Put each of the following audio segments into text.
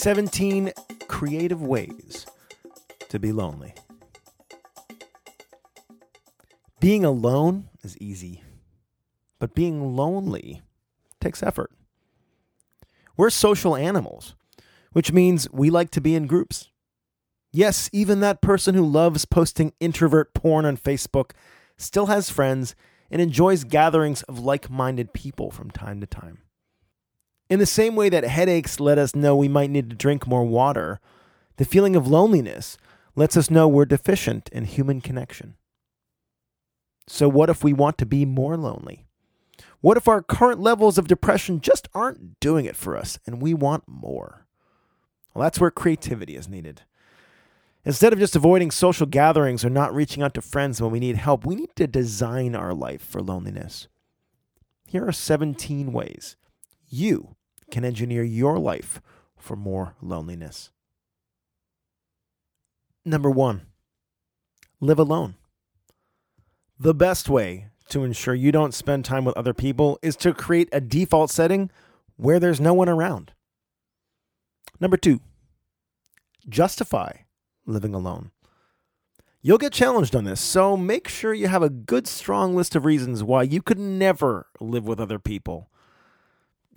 17 creative ways to be lonely. Being alone is easy, but being lonely takes effort. We're social animals, which means we like to be in groups. Yes, even that person who loves posting introvert porn on Facebook still has friends and enjoys gatherings of like minded people from time to time. In the same way that headaches let us know we might need to drink more water, the feeling of loneliness lets us know we're deficient in human connection. So, what if we want to be more lonely? What if our current levels of depression just aren't doing it for us and we want more? Well, that's where creativity is needed. Instead of just avoiding social gatherings or not reaching out to friends when we need help, we need to design our life for loneliness. Here are 17 ways you can engineer your life for more loneliness. Number one, live alone. The best way to ensure you don't spend time with other people is to create a default setting where there's no one around. Number two, justify living alone. You'll get challenged on this, so make sure you have a good, strong list of reasons why you could never live with other people.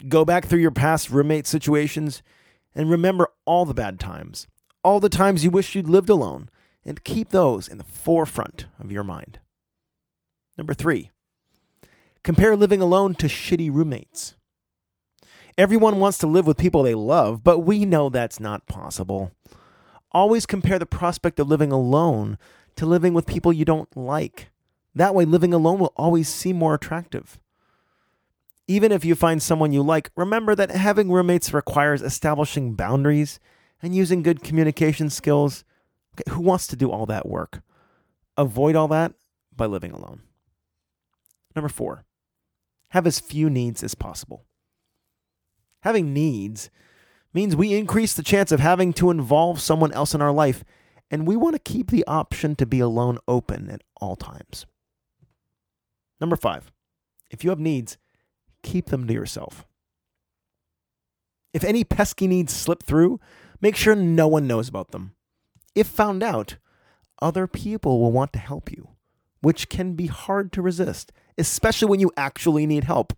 Go back through your past roommate situations and remember all the bad times, all the times you wish you'd lived alone, and keep those in the forefront of your mind. Number three, compare living alone to shitty roommates. Everyone wants to live with people they love, but we know that's not possible. Always compare the prospect of living alone to living with people you don't like. That way, living alone will always seem more attractive. Even if you find someone you like, remember that having roommates requires establishing boundaries and using good communication skills. Okay, who wants to do all that work? Avoid all that by living alone. Number four, have as few needs as possible. Having needs means we increase the chance of having to involve someone else in our life, and we want to keep the option to be alone open at all times. Number five, if you have needs, keep them to yourself. If any pesky needs slip through, make sure no one knows about them. If found out, other people will want to help you, which can be hard to resist, especially when you actually need help.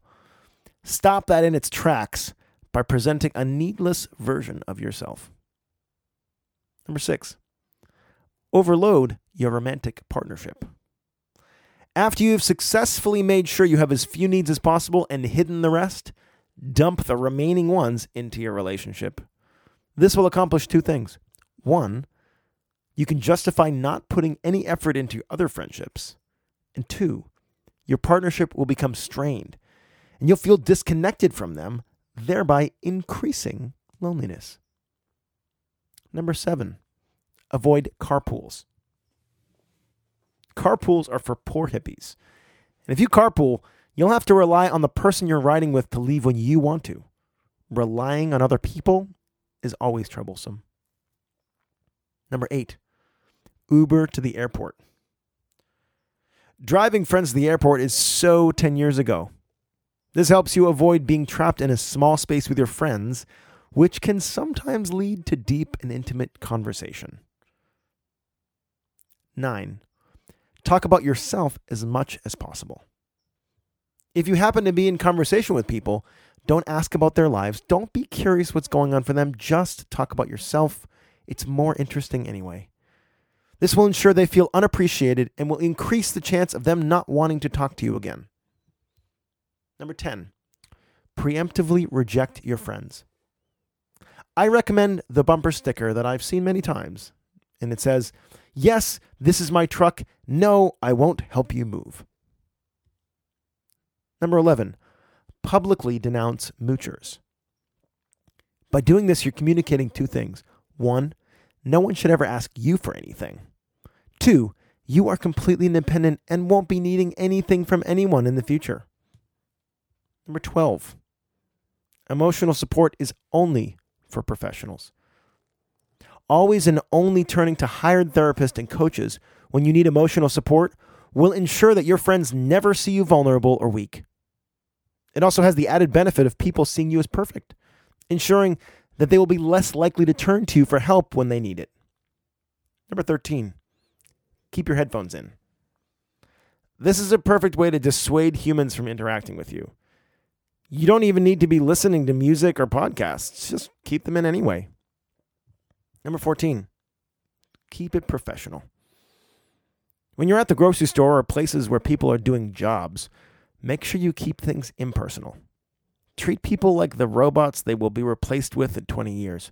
Stop that in its tracks by presenting a needless version of yourself. Number six, overload your romantic partnership. After you've successfully made sure you have as few needs as possible and hidden the rest, dump the remaining ones into your relationship. This will accomplish two things. One, you can justify not putting any effort into other friendships. And two, your partnership will become strained and you'll feel disconnected from them thereby increasing loneliness. Number seven, avoid carpools. Carpools are for poor hippies. And if you carpool, you'll have to rely on the person you're riding with to leave when you want to. Relying on other people is always troublesome. Number eight, Uber to the airport. Driving friends to the airport is so 10 years ago. This helps you avoid being trapped in a small space with your friends, which can sometimes lead to deep and intimate conversation. 9. Talk about yourself as much as possible. If you happen to be in conversation with people, don't ask about their lives. Don't be curious what's going on for them. Just talk about yourself. It's more interesting anyway. This will ensure they feel unappreciated and will increase the chance of them not wanting to talk to you again. Number 10, preemptively reject your friends. I recommend the bumper sticker that I've seen many times, and it says, Yes, this is my truck. No, I won't help you move. Number 11, publicly denounce moochers. By doing this, you're communicating two things. One, no one should ever ask you for anything. Two, you are completely independent and won't be needing anything from anyone in the future. Number 12, emotional support is only for professionals. Always and only turning to hired therapists and coaches when you need emotional support will ensure that your friends never see you vulnerable or weak. It also has the added benefit of people seeing you as perfect, ensuring that they will be less likely to turn to you for help when they need it. Number 13, keep your headphones in. This is a perfect way to dissuade humans from interacting with you. You don't even need to be listening to music or podcasts, just keep them in anyway. Number 14, keep it professional. When you're at the grocery store or places where people are doing jobs, make sure you keep things impersonal. Treat people like the robots they will be replaced with in 20 years.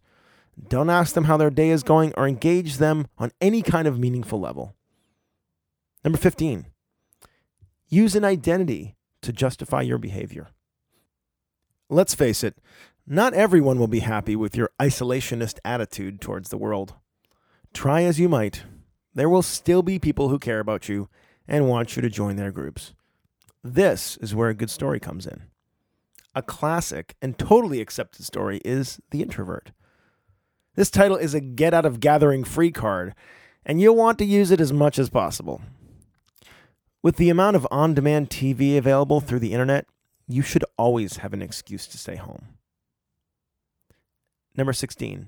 Don't ask them how their day is going or engage them on any kind of meaningful level. Number 15, use an identity to justify your behavior. Let's face it, not everyone will be happy with your isolationist attitude towards the world. Try as you might, there will still be people who care about you and want you to join their groups. This is where a good story comes in. A classic and totally accepted story is The Introvert. This title is a get out of gathering free card, and you'll want to use it as much as possible. With the amount of on demand TV available through the internet, you should always have an excuse to stay home. Number 16.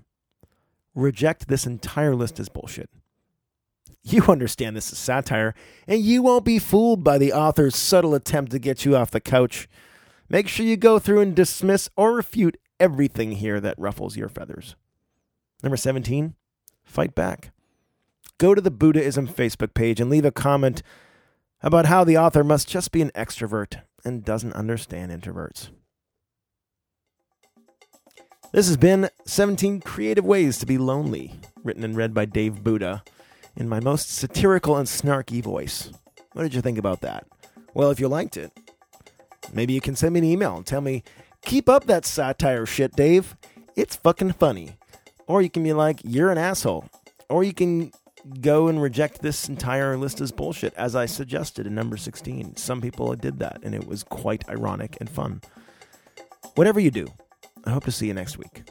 Reject this entire list as bullshit. You understand this is satire, and you won't be fooled by the author's subtle attempt to get you off the couch. Make sure you go through and dismiss or refute everything here that ruffles your feathers. Number 17, fight back. Go to the Buddhism Facebook page and leave a comment about how the author must just be an extrovert and doesn't understand introverts. This has been 17 Creative Ways to Be Lonely, written and read by Dave Buddha in my most satirical and snarky voice. What did you think about that? Well, if you liked it, maybe you can send me an email and tell me, keep up that satire shit, Dave. It's fucking funny. Or you can be like, you're an asshole. Or you can go and reject this entire list as bullshit, as I suggested in number 16. Some people did that, and it was quite ironic and fun. Whatever you do, I hope to see you next week.